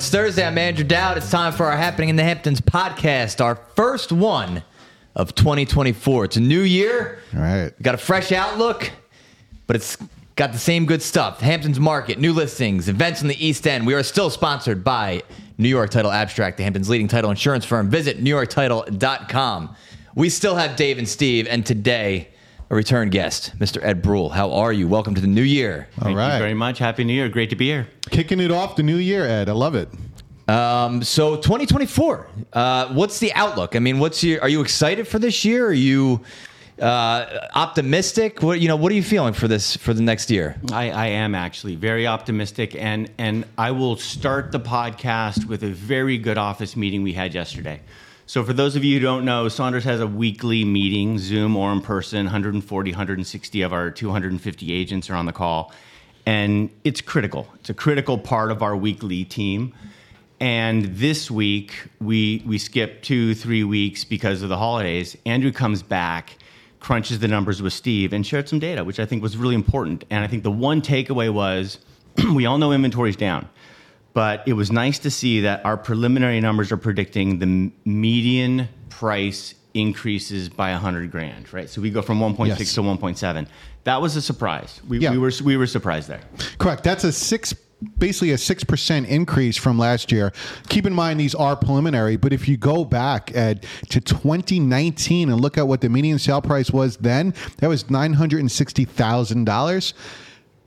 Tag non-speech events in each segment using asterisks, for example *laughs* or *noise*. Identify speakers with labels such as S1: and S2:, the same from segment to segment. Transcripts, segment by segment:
S1: It's Thursday. I'm Andrew Dowd. It's time for our Happening in the Hamptons podcast, our first one of 2024. It's a new year.
S2: All right.
S1: Got a fresh outlook, but it's got the same good stuff. Hamptons Market, new listings, events in the East End. We are still sponsored by New York Title Abstract, the Hamptons leading title insurance firm. Visit newyorktitle.com. We still have Dave and Steve, and today, a return guest, Mr. Ed Bruehl. How are you? Welcome to the new year.
S2: All
S3: Thank
S2: right.
S3: you very much. Happy New Year. Great to be here.
S2: Kicking it off the new year, Ed. I love it.
S1: Um, so 2024, uh, what's the outlook? I mean, what's your, are you excited for this year? Are you uh, optimistic? What, you know, what are you feeling for this, for the next year?
S3: I, I am actually very optimistic, and and I will start the podcast with a very good office meeting we had yesterday. So for those of you who don't know, Saunders has a weekly meeting, Zoom or in person. 140, 160 of our 250 agents are on the call, and it's critical. It's a critical part of our weekly team. And this week we we skipped two, three weeks because of the holidays. Andrew comes back, crunches the numbers with Steve, and shared some data, which I think was really important. And I think the one takeaway was *clears throat* we all know inventory's down, but it was nice to see that our preliminary numbers are predicting the median price increases by 100 grand, right? So we go from 1.6
S2: Yes.
S3: to 1.7. That was a surprise. We,
S2: Yeah.
S3: we were we were surprised there.
S2: Correct. That's a six, basically a six percent increase from last year. Keep in mind these are preliminary, but if you go back Ed to 2019 and look at what the median sale price was then, that was nine hundred and sixty thousand dollars.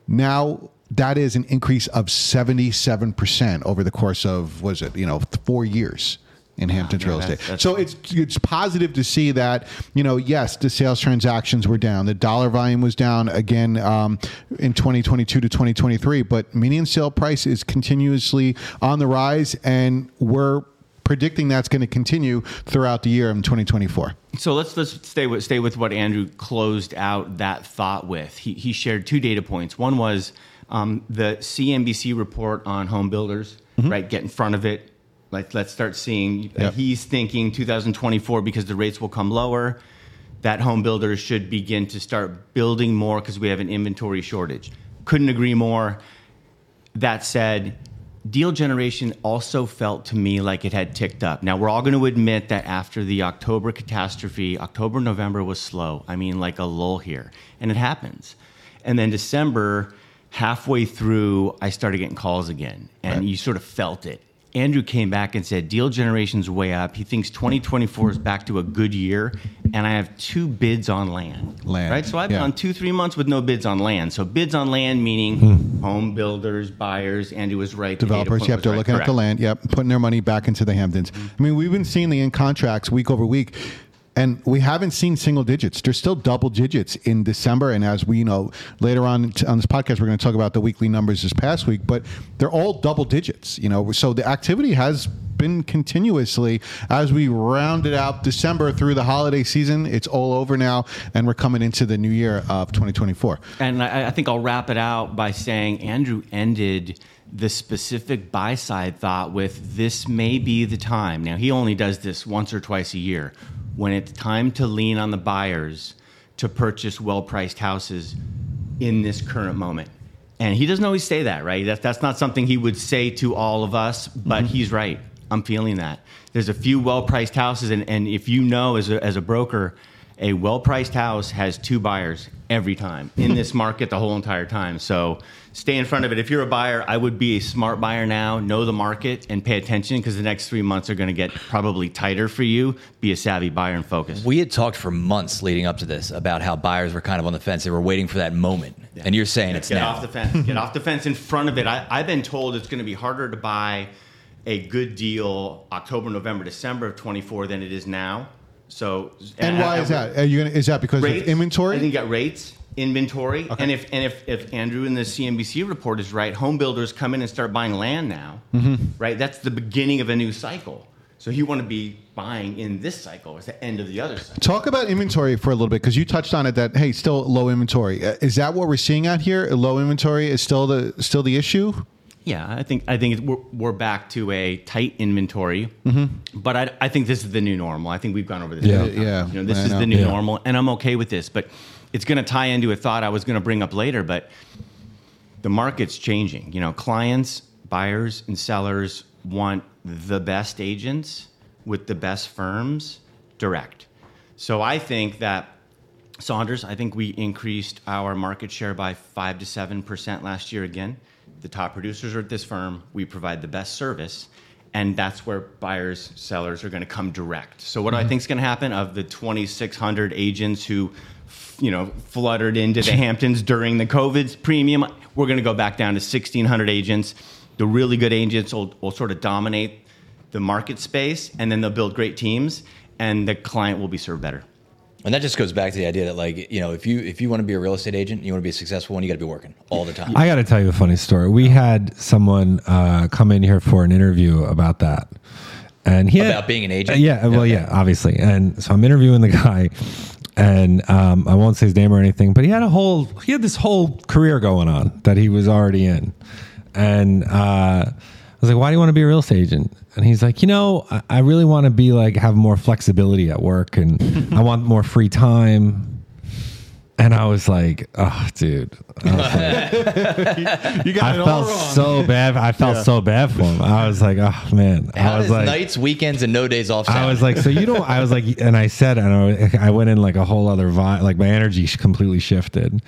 S2: Now that is an increase of seventy seven percent over the course of was it you know four years. In Hamptons
S3: yeah,
S2: real
S3: that's-
S2: estate,
S3: that's-
S2: so it's it's positive to see that you know yes the sales transactions were down the dollar volume was down again um, in 2022 to 2023 but median sale price is continuously on the rise and we're predicting that's going to continue throughout the year in 2024
S3: So let's let's stay with stay with what Andrew closed out that thought with. He he shared two data points. One was um, the CNBC report on home builders. Right, get in front of it. Like let's start seeing. uh, he's thinking 2024 because the rates will come lower. That home builders should begin to start building more because we have an inventory shortage. Couldn't agree more. That said, deal generation also felt to me like it had ticked up. Now, we're all going to admit that after the October catastrophe, October, November was slow. I mean, like a lull here. And it happens. And then December, halfway through, I started getting calls again. And
S2: Right.
S3: you sort of felt it. Andrew came back and said, deal generation's way up. He thinks 2024 is back to a good year. And I have two bids on land.
S2: Land,
S3: Right? So I've
S2: yeah.
S3: gone two, three months with no bids on land. So bids on land meaning hmm. home builders, buyers, and he was right.
S2: developers yep they're
S3: right.
S2: looking at the land yep putting their money back into the hamptons mm-hmm. i mean we've been seeing the in contracts week over week and we haven't seen single digits. There's still double digits in December, and as we know later on on this podcast, we're going to talk about the weekly numbers this past week. But they're all double digits. You know, so the activity has been continuously as we rounded out December through the holiday season. It's all over now, and we're coming into the new year of 2024.
S3: And I, I think I'll wrap it out by saying Andrew ended the specific buy side thought with this may be the time. Now, he only does this once or twice a year when it's time to lean on the buyers to purchase well priced houses in this current moment. And he doesn't always say that, right? That's, that's not something he would say to all of us, but mm-hmm. he's right. I'm feeling that. There's a few well priced houses, and, and if you know as a, as a broker, a well priced house has two buyers every time in this market the whole entire time. So stay in front of it. If you're a buyer, I would be a smart buyer now, know the market, and pay attention because the next three months are going to get probably tighter for you. Be a savvy buyer and focus.
S1: We had talked for months leading up to this about how buyers were kind of on the fence. They were waiting for that moment. And you're saying it's
S3: get
S1: now.
S3: off the fence. Get off the fence in front of it. I, I've been told it's going to be harder to buy a good deal October, November, December of 24 than it is now. So
S2: And why is that? Are you gonna, is that because
S3: rates,
S2: of inventory?
S3: I think you got rates, inventory, and if and if, if Andrew in the CNBC report is right, home builders come in and start buying land now,
S2: Mm-hmm.
S3: right? That's the beginning of a new cycle. So you want to be buying in this cycle, it's the end of the other cycle.
S2: Talk about inventory for a little bit because you touched on it. That hey, still low inventory. Uh, Is that what we're seeing out here? Low inventory is still the still the issue.
S3: Yeah, I think I think we're, we're back to a tight inventory, but I, I think this is the new normal. I think we've gone over this.
S2: Yeah. Yeah,
S3: You know, this
S2: I
S3: is
S2: know.
S3: the new
S2: Yeah.
S3: normal, and I'm okay with this. But it's going to tie into a thought I was going to bring up later. But the market's changing. You know, clients, buyers, and sellers want the best agents with the best firms direct. So I think that Saunders, I think we increased our market share by five to seven percent last year again. The top producers are at this firm. We provide the best service, and that's where buyers, sellers are going to come direct. So what do I mm-hmm. think is going to happen? Of the 2,600 agents who, you know, fluttered into the Hamptons during the COVID premium, we're going to go back down to 1,600 agents. The really good agents will, will sort of dominate the market space, and then they'll build great teams, and the client will be served better.
S1: And that just goes back to the idea that, like, you know, if you if you want to be a real estate agent, you want to be a successful one, you got to be working all the time.
S4: I got to tell you a funny story. We had someone uh, come in here for an interview about that, and he had-
S1: About being an agent?
S4: Uh, yeah, well, yeah, obviously. And so I'm interviewing the guy, and um, I won't say his name or anything, but he had a whole he had this whole career going on that he was already in, and uh, I was like, "Why do you want to be a real estate agent?" And he's like, "You know, I, I really want to be like have more flexibility at work, and I want more free time." And I was like, "Oh, dude." I like, *laughs*
S2: You got
S4: I
S2: it all
S4: felt
S2: wrong.
S4: so bad. I felt so bad for him. I was like, oh man. I was like,
S1: nights, weekends, and no days off?
S4: I was like, so you don't. I was like, and I said, and I, I went in like a whole other vibe. Like my energy completely shifted,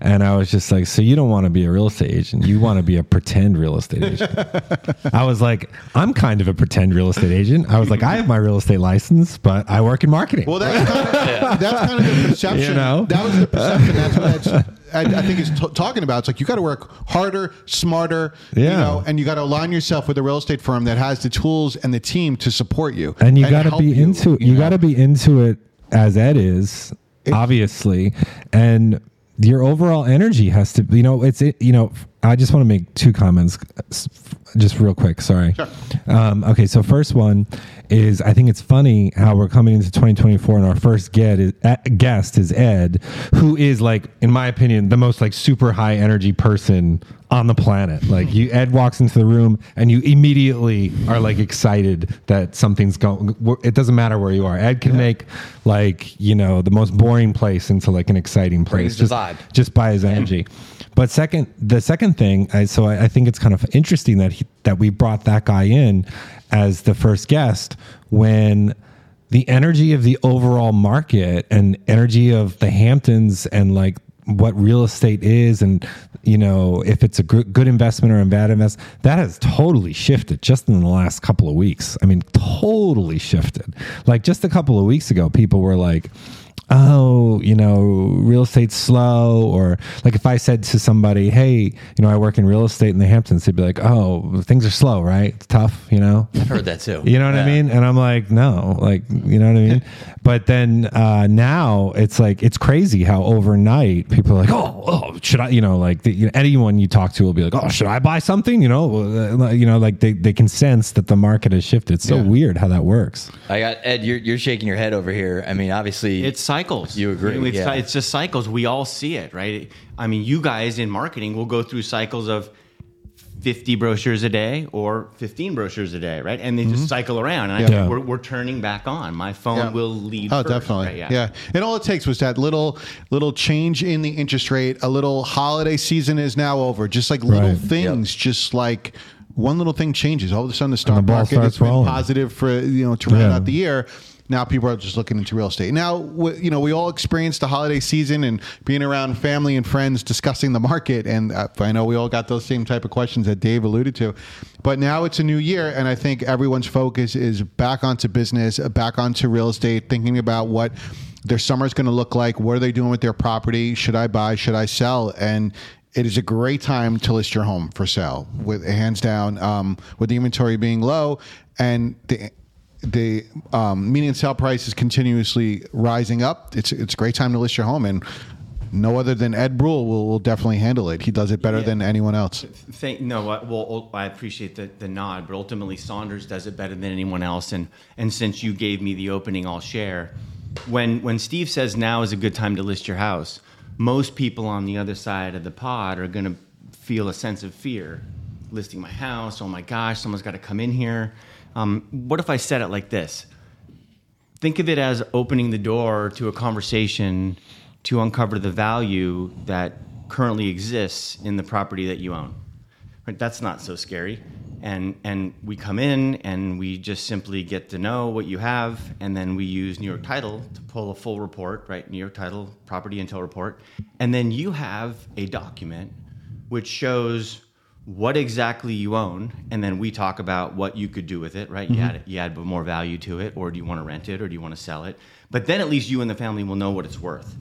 S4: and I was just like, so you don't want to be a real estate agent. You want to be a pretend real estate agent. *laughs* I was like, I'm kind of a pretend real estate agent. I was like, I have my real estate license, but I work in marketing.
S2: Well, that's kind of, *laughs* that's kind of the perception.
S4: You know?
S2: That was the perception. That's what that's, I, I think it's t- talking about. It's like you got to work harder, smarter, you
S4: Yeah.
S2: know, and you got to align yourself with a real estate firm that has the tools and the team to support you.
S4: and you got to be into it. You,
S2: know?
S4: got to be into it as Ed is, obviously, and your overall energy has to. You know, it's it. You know, I just want to make two comments, just real quick. Sorry. Um, okay, so first one is I think it's funny how we're coming into 2024 and our first get is, uh, guest is Ed, who is like, in my opinion, the most like super high energy person on the planet. Like you, Ed walks into the room and you immediately are like excited that something's going. It doesn't matter where you are. Ed can make like you know the most boring place into like an exciting place
S1: Brings
S4: just
S1: vibe.
S4: just by his energy. But second, the second thing, I, so I, I think it's kind of interesting that he, that we brought that guy in as the first guest when the energy of the overall market and energy of the Hamptons and like what real estate is and you know if it's a good investment or a bad investment that has totally shifted just in the last couple of weeks. I mean totally shifted. Like just a couple of weeks ago people were like oh, you know, real estate's slow, or like if I said to somebody, hey, you know, I work in real estate in the Hamptons, they'd be like, oh, things are slow, right? It's tough, you know.
S1: I've heard that too.
S4: You know what I mean? And I'm like, no, like, you know what I mean? *laughs* but then uh, now it's like, it's crazy how overnight people are like, oh, oh should I, you know, like the, you know, anyone you talk to will be like, oh, should I buy something? You know, uh, you know, like they, they can sense that the market has shifted. It's so
S2: Yeah.
S4: weird how that works.
S1: I got Ed. You're, you're shaking your head over here. I mean, obviously,
S3: It's cycles.
S1: You agree,
S3: I mean, It's,
S1: yeah.
S3: it's just cycles. We all see it, right? I mean, you guys in marketing will go through cycles of 50 brochures a day or 15 brochures a day, right? And they just mm-hmm. cycle around. And I
S4: Yeah.
S3: think we're, we're turning back on. My phone
S2: Yeah.
S3: will lead.
S2: Oh,
S3: first,
S2: definitely.
S3: right?
S2: yeah. And all it takes was that little little change in the interest rate. A little holiday season is now over. Just like little
S4: Right.
S2: things, just like one little thing changes. All of a sudden, the stock
S4: ball
S2: market
S4: starts
S2: has been
S4: rolling.
S2: positive for you know to round
S4: Yeah.
S2: out the year. Now people are just looking into real estate. Now, you know, we all experienced the holiday season and being around family and friends discussing the market. And uh, I know we all got those same type of questions that Dave alluded to. But now it's a new year, and I think everyone's focus is back onto business, back onto real estate, thinking about what their summer is going to look like. What are they doing with their property? Should I buy? Should I sell? And it is a great time to list your home for sale, with hands down, um, with the inventory being low and the the um, median sale price is continuously rising up. It's it's a great time to list your home, and no other than Ed Bruehl will, will definitely handle it. He does it better
S3: Yeah.
S2: than anyone else.
S3: Thank, no, I- well, I appreciate the, the nod, but ultimately Saunders does it better than anyone else. And and since you gave me the opening, I'll share. When when Steve says now is a good time to list your house, most people on the other side of the pod are going to feel a sense of fear, listing my house. Oh my gosh, someone's got to come in here. Um, what if I said it like this? think of it as opening the door to a conversation to uncover the value that currently exists in the property that you own. Right? That's not so scary. and and we come in and we just simply get to know what you have and then we use new york title to pull a full report right new york title property intel report and then you have a document which shows what exactly you own and then we talk about what you could do with it right? You mm-hmm. add you add more value to it or do you want to rent it or do you want to sell it? But then at least you and the family will know what it's worth.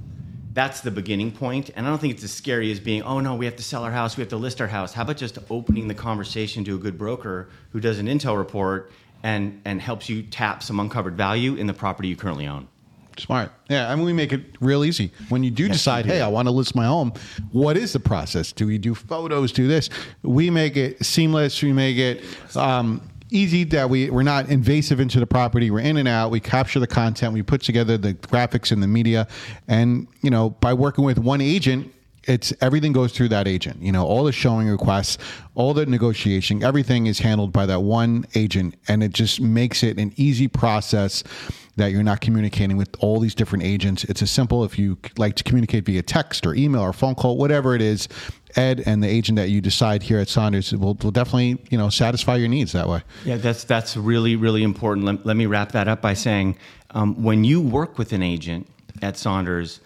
S3: That's the beginning point and i don't think it's as scary as being oh no we have to sell our house we have to list our house. How about just opening the conversation to a good broker who does an intel report and and helps you tap some uncovered value in the property you currently own
S2: Smart. Yeah, I mean, we make it real easy. When you do decide, hey, I want to list my home, what is the process? Do we do photos? Do this? We make it seamless. We make it um, easy that we, we're not invasive into the property. We're in and out. We capture the content. We put together the graphics and the media. And, you know, by working with one agent, it's everything goes through that agent. You know, all the showing requests, all the negotiation, everything is handled by that one agent, and it just makes it an easy process that you're not communicating with all these different agents. It's as simple if you like to communicate via text or email or phone call, whatever it is. Ed and the agent that you decide here at Saunders will, will definitely you know satisfy your needs that way.
S3: Yeah, that's that's really really important. Let, let me wrap that up by saying, um, when you work with an agent at Saunders,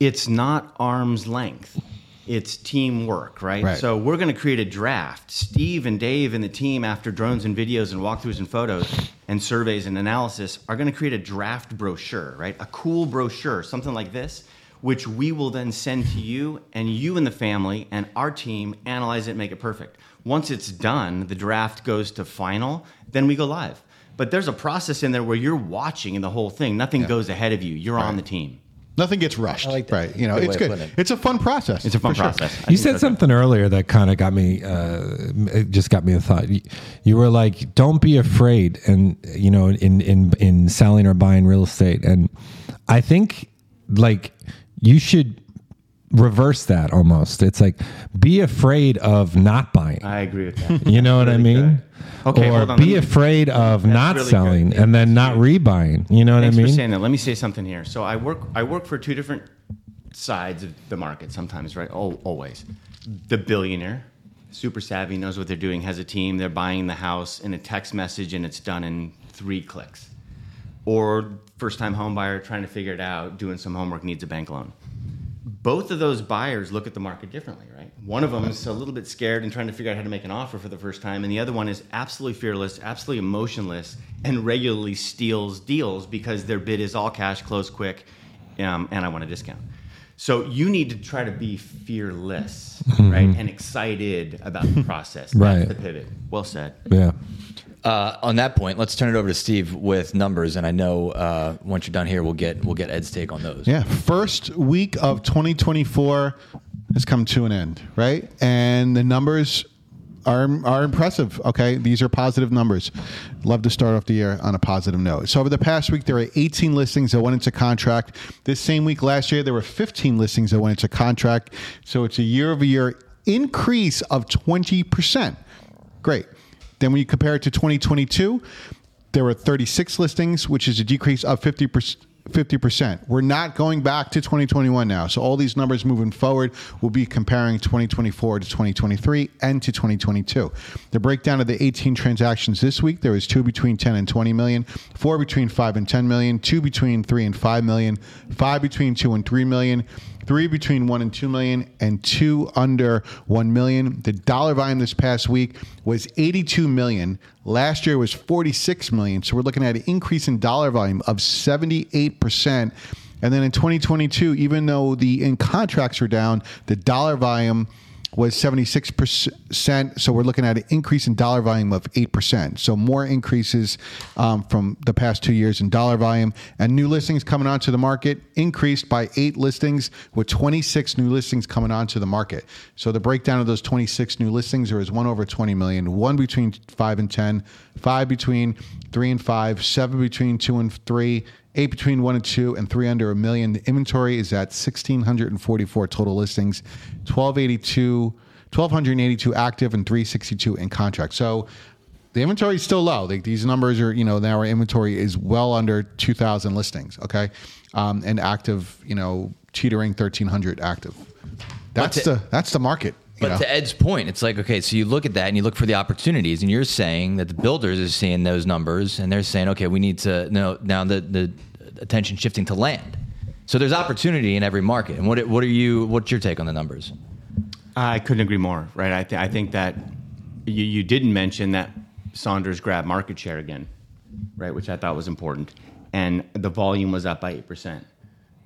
S3: it's not arm's length. It's teamwork, right?
S2: Right.
S3: So we're going to create a draft. Steve and Dave and the team, after drones and videos and walkthroughs and photos and surveys and analysis, are going to create a draft brochure, right? A cool brochure, something like this, which we will then send to you, and you and the family and our team analyze it and make it perfect. Once it's done, the draft goes to final, then we go live. But there's a process in there where you're watching in the whole thing. Nothing goes ahead of you. You're on the team.
S2: Nothing gets rushed,
S1: like that.
S2: right? You know,
S1: Good
S2: it's good.
S1: it.
S2: It's a fun process.
S3: It's a fun
S2: for sure.
S3: process.
S4: You said
S3: that's
S4: something earlier that kind of got me, uh, it just got me a thought. You, you were like, "Don't be afraid," and you know, in in in selling or buying real estate. And I think like you should reverse that almost. It's like be afraid of not buying.
S3: I agree with that. *laughs*
S4: You know what I mean?
S3: good. Okay,
S4: or
S3: hold on,
S4: be afraid of not
S3: really
S4: selling
S3: good.
S4: and then not rebuying. You know what
S3: Thanks
S4: I mean?
S3: for saying that. Let me say something here. So I work I work for two different sides of the market sometimes, right? Oh, always. The billionaire, super savvy, knows what they're doing, has a team, they're buying the house in a text message and it's done in three clicks. Or first time home buyer trying to figure it out, doing some homework, needs a bank loan. Both of those buyers look at the market differently, right? One of them is a little bit scared and trying to figure out how to make an offer for the first time, and the other one is absolutely fearless, absolutely emotionless, and regularly steals deals because their bid is all cash, close quick, um, and I want a discount. So you need to try to be fearless, *laughs* right, and excited about the process. That's
S4: Right.
S3: the pivot. Well said.
S4: yeah.
S1: Uh, on that point, let's turn it over to Steve with numbers, and I know uh, once you're done here, we'll get we'll get Ed's take on those.
S2: Yeah, first week of 2024 has come to an end, right? And the numbers are are impressive. Okay, these are positive numbers. Love to start off the year on a positive note. So over the past week, there were 18 listings that went into contract. This same week last year, there were 15 listings that went into contract. So it's a year over year increase of 20 percent. Great. Then when you compare it to 2022, there were 36 listings, which is a decrease of 50 50%. We're not going back to 2021 now. So all these numbers moving forward will be comparing 2024 to 2023 and to 2022. The breakdown of the 18 transactions this week, there was two between 10 and 20 million, four between 5 and 10 million, two between 3 and 5 million, five between 2 and 3 million, three between one and two million, and two under one million. The dollar volume this past week was 82 million. Last year was 46 million. So we're looking at an increase in dollar volume of 78%. And then in 2022, even though the in contracts were down, the dollar volume was 76%. So we're looking at an increase in dollar volume of 8%. So more increases um, from the past two years in dollar volume. And new listings coming onto the market increased by eight listings, with 26 new listings coming onto the market. So the breakdown of those 26 new listings there is one over 20 million, one between five and 10, five between three and five, seven between two and three, eight between one and two, and three under a million. The inventory is at 1,644 total listings, 1,282, 1,282 active, and 362 in contract. So the inventory is still low. Like these numbers are, you know, now our inventory is well under 2,000 listings, okay? Um, and active, you know, teetering 1,300 active. That's the that's the market.
S1: But
S2: know.
S1: to Ed's point, it's like okay, so you look at that and you look for the opportunities, and you're saying that the builders are seeing those numbers, and they're saying, okay, we need to no now the the attention shifting to land. So there's opportunity in every market. And what what are you? What's your take on the numbers?
S3: I couldn't agree more. Right. I, th- I think that you, you didn't mention that Saunders grabbed market share again, right? Which I thought was important, and the volume was up by eight percent.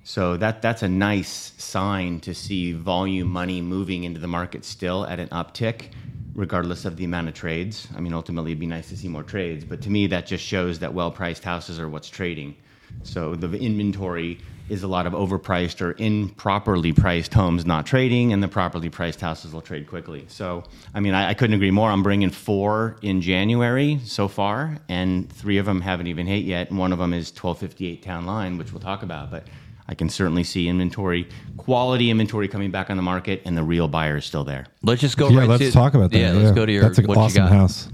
S3: So that that's a nice sign to see volume money moving into the market still at an uptick, regardless of the amount of trades. I mean, ultimately, it'd be nice to see more trades, but to me, that just shows that well-priced houses are what's trading. So the inventory is a lot of overpriced or improperly priced homes not trading, and the properly priced houses will trade quickly. So, I mean, I, I couldn't agree more. I'm bringing four in January so far, and three of them haven't even hit yet. And one of them is 1258 Town Line, which we'll talk about. But I can certainly see inventory, quality inventory coming back on the market, and the real buyer is still there.
S1: Let's just go.
S4: yeah,
S1: right
S4: let's
S1: to,
S4: talk about that.
S1: Yeah, let's go to your.
S4: That's an
S1: what you
S4: awesome
S1: got.
S4: house.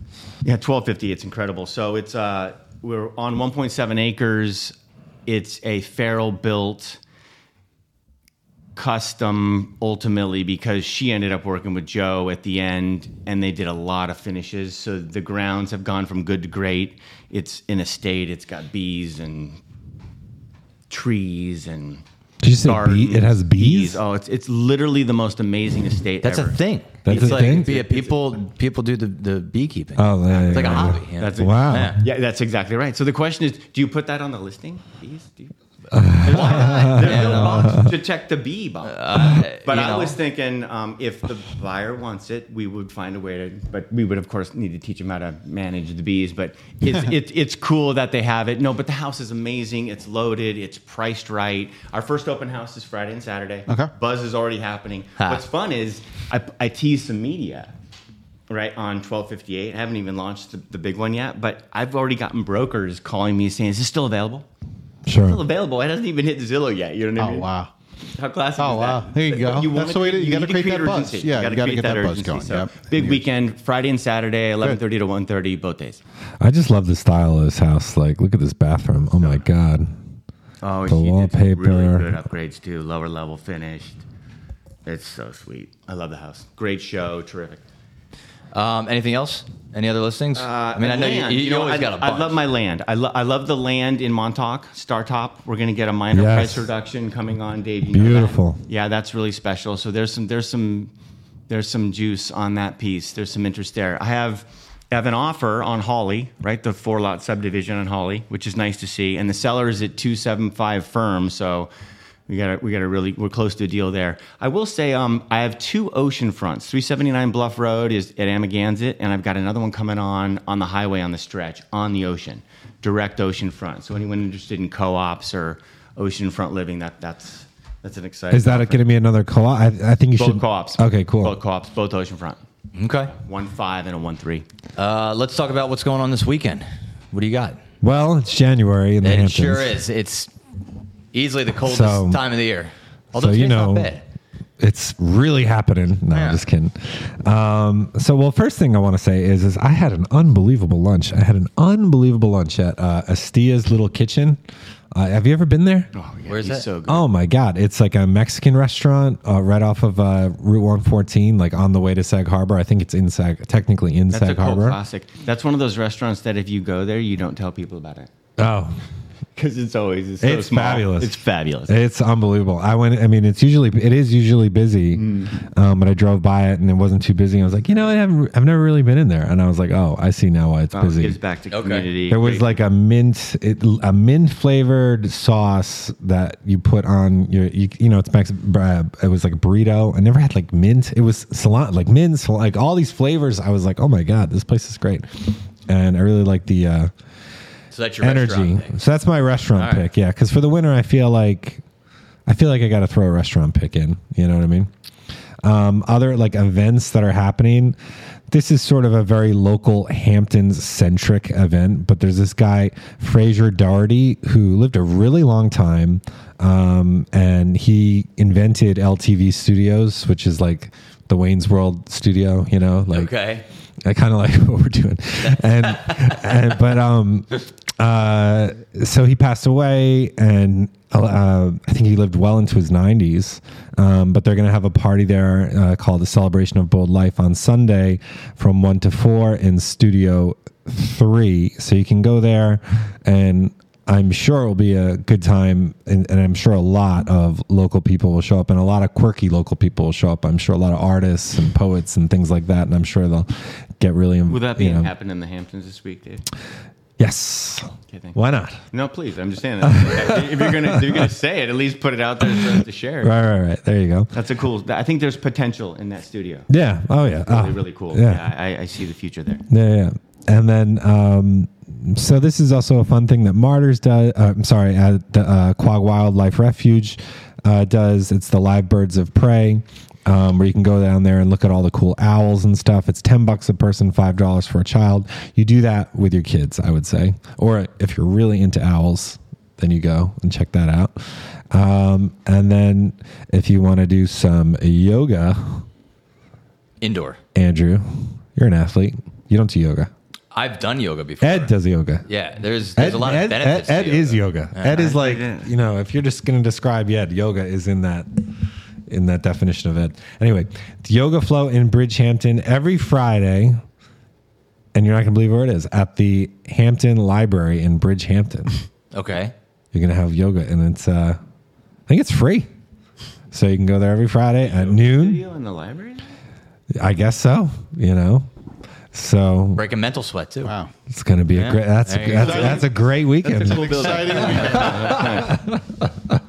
S3: Yeah, 1250. It's incredible. So it's uh, we're on 1.7 acres. It's a Farrell built custom ultimately because she ended up working with Joe at the end and they did a lot of finishes. So the grounds have gone from good to great. It's in a state, it's got bees and trees and
S4: Did you say bee?
S3: gardens,
S4: It has bees?
S3: Oh, it's it's literally the most amazing estate
S1: That's
S3: ever.
S1: a thing.
S4: That's
S1: it's
S4: a
S1: like,
S4: thing?
S1: Yeah, people people do the, the beekeeping.
S4: Oh, yeah,
S1: it's like
S4: yeah,
S1: a hobby. yeah.
S3: That's a-
S4: Wow.
S1: Yeah.
S3: Yeah, that's exactly right. So the question is, do you put that on the listing? Bees? Do you? Why not? There's no box to check the bee box. but I
S1: know.
S3: was thinking, um, if the buyer wants it, we would find a way to. But we would, of course, need to teach them how to manage the bees. But it's *laughs* it, it's cool that they have it. No, but the house is amazing. It's loaded. It's priced right. Our first open house is Friday and Saturday.
S2: Okay.
S3: Buzz is already happening.
S1: Ha.
S3: What's fun is I, I tease some media right on 1258 i haven't even launched the, the big one yet but i've already gotten brokers calling me saying is this still available still
S4: Sure.
S3: available it hasn't even hit zillow yet you know what i
S2: oh,
S3: mean?
S2: Oh wow.
S3: how classic
S2: Oh,
S3: is
S2: wow.
S3: that?
S2: There you go.
S3: wanna
S2: That's the way to- you gotta
S3: need
S2: create that buzz. Yeah, you
S3: gotta
S2: gotta
S3: create
S2: get that buzz
S3: urgency.
S2: going.
S3: So,
S2: Yep.
S3: big weekend friday and saturday 11.30 to 1.30 both days
S4: I just love the style of this house. Like, look at this bathroom. Oh my god.
S3: oh
S4: The
S3: she did some
S4: wallpaper.
S3: really good upgrades too lower level finished it's so sweet i love the house great show terrific
S1: Um, anything else? Any other listings? I mean, I know you,
S3: land.
S1: you, you
S3: know,
S1: always
S3: I,
S1: got a bunch.
S3: I love my land. I, lo- I love the land in Montauk, Startop. We're going to get a minor
S4: Yes.
S3: price reduction coming on, Dave. You know that?
S4: Beautiful.
S3: Yeah, that's really special. So there's some there's some there's some juice on that piece. There's some interest there. I have I have an offer on Holly, right? The four lot subdivision on Holly, which is nice to see. And the seller is at two seven five firm, so we got we got to really we're close to a deal there. I will say um, I have two ocean fronts. 379 Bluff Road is at Amagansett, and I've got another one coming on on the highway on the stretch on the ocean, direct ocean front. So anyone interested in co-ops or ocean front living, that that's that's an exciting.
S4: Is that going to be another co-op? I, I think you should
S3: both
S4: should.
S3: co-ops?
S4: Okay, cool.
S3: Both co-ops, both ocean front.
S1: okay.
S3: One five and a one three.
S1: Uh, let's talk about what's going on this weekend. What do you got?
S4: Well, it's January in the
S1: It
S4: Hamptons.
S1: sure is. It's easily the coldest
S4: So-
S1: time of the year. Although
S4: so you
S1: today's not
S4: know,
S1: bad.
S4: it's really happening. No,
S1: Yeah.
S4: I'm just kidding. Um, so, well, first thing I want to say is, is I had an unbelievable lunch. I had an unbelievable lunch at uh, Estia's Little Kitchen. Uh, have you ever been there?
S3: Oh, yeah,
S1: Where's
S3: he's
S1: that?
S3: so good.
S4: Oh my God! It's like a Mexican restaurant uh, right off of uh, Route 114, like on the way to Sag Harbor. I think it's in Sag, technically in
S3: That's a
S4: Sag
S3: cult
S4: Harbor.
S3: classic. That's one of those restaurants that if you go there, you don't tell people about it
S4: Oh,
S3: because it's always it's, so
S4: It's
S3: small.
S4: fabulous.
S3: It's fabulous.
S4: It's unbelievable. I went. I mean, it's usually it is usually busy,
S3: Mm.
S4: um, but I drove by it and it wasn't too busy. I was like, you know, I haven't. I've never really been in there, and I was like, oh, I see now why it's
S3: Oh, it
S4: busy.
S3: gives back to
S1: Okay.
S3: community.
S4: There was like a mint, it, a mint flavored sauce that you put on your, you, you know, it's Mex. Uh, it was like a burrito. I never had like mint. It was salon, like mint, like all these flavors. I was like, oh my god, this place is great, and I really like the. Uh,
S1: So that's your
S4: energy. So that's my restaurant
S1: All right.
S4: pick. Yeah, because for the winter, I feel like I feel like I got to throw a restaurant pick in. You know what I mean? Um, other like events that are happening. This is sort of a very local Hamptons centric event, but there's this guy Frazier Dougherty who lived a really long time, um, and he invented LTV Studios, which is like the Wayne's World studio. You know, like
S1: Okay.
S4: I kind of like *laughs* what we're doing, and, and but um, *laughs* uh, so he passed away, and uh, I think he lived well into his 90s. Um, but they're going to have a party there uh, called the Celebration of Bold Life on Sunday from 1 to 4 in Studio 3. So you can go there, and I'm sure it will be a good time. And, and I'm sure a lot of local people will show up, and a lot of quirky local people will show up. I'm sure a lot of artists and poets and things like that. And I'm sure they'll get really.
S3: Will that be
S4: you know-
S3: happen in the Hamptons this week, Dave?
S4: Yes.
S3: Okay, thank
S4: Why not?
S3: No, please. I'm just saying that. if you're gonna if you're gonna say it, at least put it out there for us to share.
S4: Right, right, right. There you go.
S3: That's a cool. I think there's potential in that studio.
S4: Yeah. Oh, yeah.
S3: Really,
S4: Ah,
S3: really cool.
S4: Yeah.
S3: Yeah, I, I see the future there.
S4: Yeah, yeah. And then, um, so this is also a fun thing that Martyrs does. Uh, I'm sorry, at the uh, Quogue Wildlife Refuge uh, does. It's the Live Birds of Prey, um, where you can go down there and look at all the cool owls and stuff. It's ten bucks a person, five dollars for a child. You do that with your kids, I would say, or if you're really into owls, then you go and check that out. Um, and then, if you want to do some yoga,
S1: Indoor.
S4: Andrew, you're an athlete. You don't do yoga.
S1: I've done yoga before.
S4: Ed does yoga.
S1: Yeah, there's there's a lot of
S4: Ed,
S1: benefits.
S4: Ed,
S1: to
S4: Ed is yoga. Ed is like you know, if you're just going to describe Ed, yoga is in that in that definition of it. Anyway, the yoga flow in Bridgehampton every Friday, and you're not going to believe where it is at the Hampton Library in Bridgehampton. *laughs*
S1: Okay.
S4: You're going to have yoga, and it's uh, I think it's free, so you can go there every Friday at noon.
S3: Studio in the library.
S4: I guess so. You know, so
S1: Breaking mental sweat too.
S2: Wow.
S4: it's going to be a great. That's a,
S1: there you
S4: that's, that's a great weekend.
S2: Exciting. *laughs* *laughs*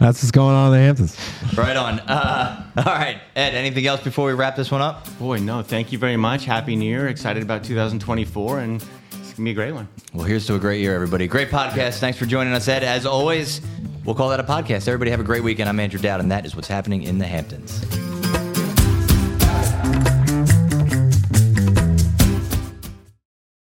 S4: That's what's going on in the Hamptons.
S1: Right on. Uh, all right, Ed. Anything else before we wrap this one up?
S3: Boy, no. Thank you very much. Happy New Year. Excited about 2024, and it's gonna be a great one.
S1: Well, here's to a great year, everybody. Great podcast. Thanks for joining us, Ed. As always, we'll call that a podcast. Everybody have a great weekend. I'm Andrew Dowd, and that is what's happening in the Hamptons.